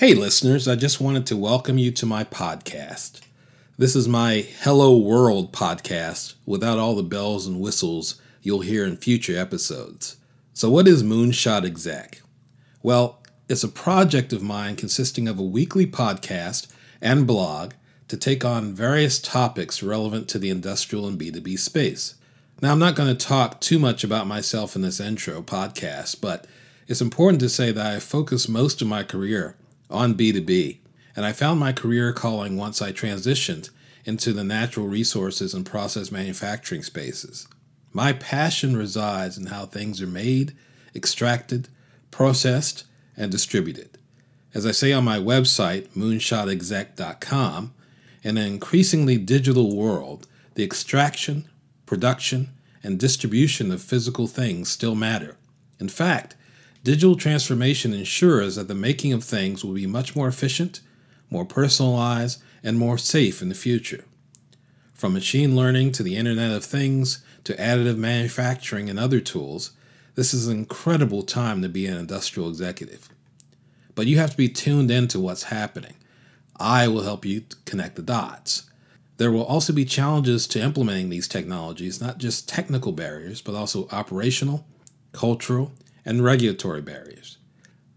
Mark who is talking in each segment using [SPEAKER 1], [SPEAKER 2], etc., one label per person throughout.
[SPEAKER 1] Hey, listeners, I just wanted to welcome you to my podcast. This is my Hello World podcast without all the bells and whistles you'll hear in future episodes. So, what is Moonshot Exec? Well, it's a project of mine consisting of a weekly podcast and blog to take on various topics relevant to the industrial and B2B space. Now, I'm not going to talk too much about myself in this intro podcast, but it's important to say that I focused most of my career on B2B, and I found my career calling once I transitioned into the natural resources and process manufacturing spaces. My passion resides in how things are made, extracted, processed, and distributed. As I say on my website, moonshotexec.com, in an increasingly digital world, the extraction, production, and distribution of physical things still matter. In fact, digital transformation ensures that the making of things will be much more efficient, more personalized, and more safe in the future. From machine learning to the Internet of Things to additive manufacturing and other tools, this is an incredible time to be an industrial executive. But you have to be tuned into what's happening. I will help you connect the dots. There will also be challenges to implementing these technologies, not just technical barriers, but also operational, cultural, and regulatory barriers.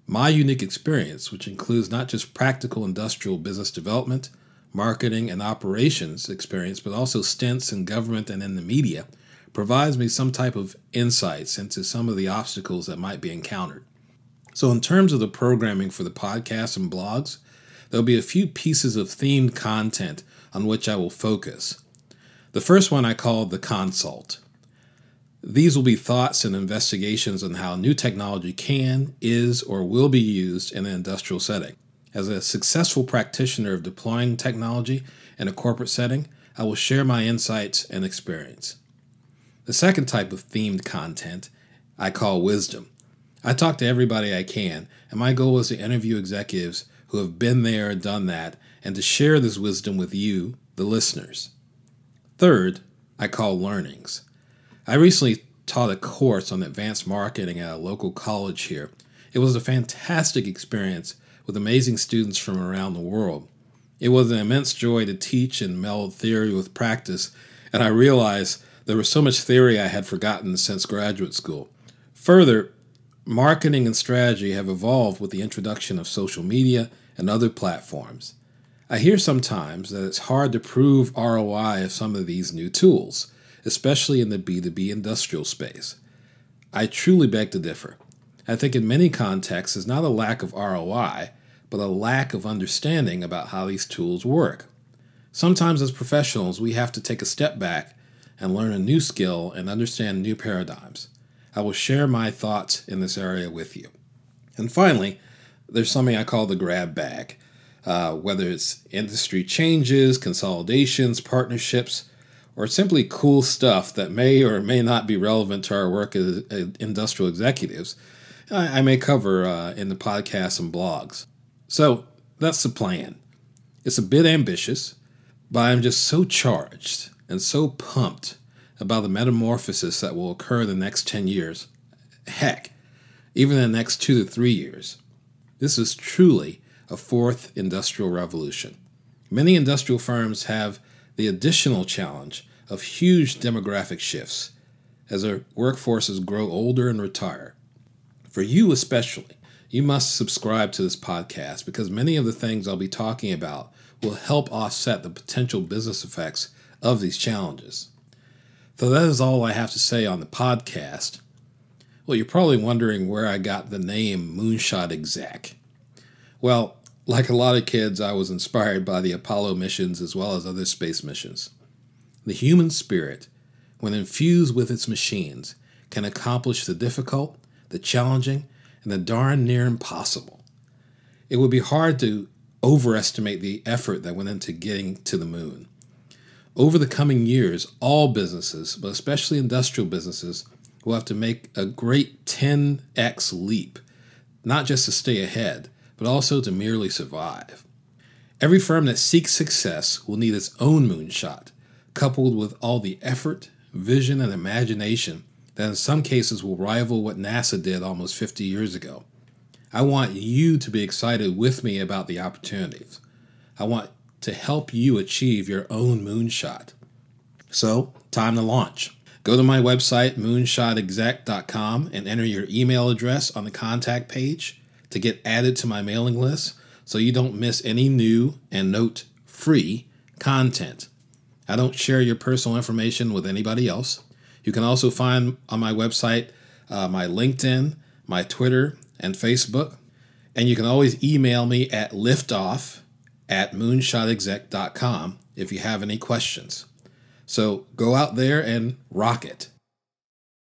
[SPEAKER 1] My unique experience, which includes not just practical industrial business development, marketing, and operations experience, but also stints in government and in the media, provides me some type of insights into some of the obstacles that might be encountered. So, in terms of the programming for the podcast and blogs, there'll be a few pieces of themed content on which I will focus. The first one I call the consult. These will be thoughts and investigations on how new technology can, is, or will be used in an industrial setting. As a successful practitioner of deploying technology in a corporate setting, I will share my insights and experience. The second type of themed content I call wisdom. I talk to everybody I can, and my goal is to interview executives who have been there and done that, and to share this wisdom with you, the listeners. Third, I call learnings. I recently taught a course on advanced marketing at a local college here. It was a fantastic experience with amazing students from around the world. It was an immense joy to teach and meld theory with practice, and I realized there was so much theory I had forgotten since graduate school. Further, marketing and strategy have evolved with the introduction of social media and other platforms. I hear sometimes that it's hard to prove ROI of some of these new tools especially in the B2B industrial space. I truly beg to differ. I think in many contexts it's not a lack of ROI, but a lack of understanding about how these tools work. Sometimes as professionals, we have to take a step back and learn a new skill and understand new paradigms. I will share my thoughts in this area with you. And finally, there's something I call the grab bag. Uh, whether it's industry changes, consolidations, partnerships, or simply cool stuff that may or may not be relevant to our work as industrial executives, I, may cover uh, in the podcasts and blogs. So that's the plan. It's a bit ambitious, but I'm just so charged and so pumped about the metamorphosis that will occur in the next 10 years. Heck, even in the next two to three years. This is truly a fourth industrial revolution. Many industrial firms have the additional challenge of huge demographic shifts as our workforces grow older and retire. For you especially, you must subscribe to this podcast because many of the things I'll be talking about will help offset the potential business effects of these challenges. So that is all I have to say on the podcast. Well, you're probably wondering where I got the name Moonshot Exec. Well, like a lot of kids, I was inspired by the Apollo missions as well as other space missions. The human spirit, when infused with its machines, can accomplish the difficult, the challenging, and the darn near impossible. It would be hard to overestimate the effort that went into getting to the moon. Over the coming years, all businesses, but especially industrial businesses, will have to make a great 10x leap, not just to stay ahead, but also to merely survive. Every firm that seeks success will need its own moonshot, coupled with all the effort, vision, and imagination that in some cases will rival what NASA did almost 50 years ago. I want you to be excited with me about the opportunities. I want to help you achieve your own moonshot. So, time to launch. Go to my website, moonshotexec.com, and enter your email address on the contact page to get added to my mailing list so you don't miss any new and note free content. I don't share your personal information with anybody else. You can also find on my website uh, my LinkedIn, my Twitter, and Facebook. And you can always email me at liftoff at moonshotexec.com if you have any questions. So go out there and rock it.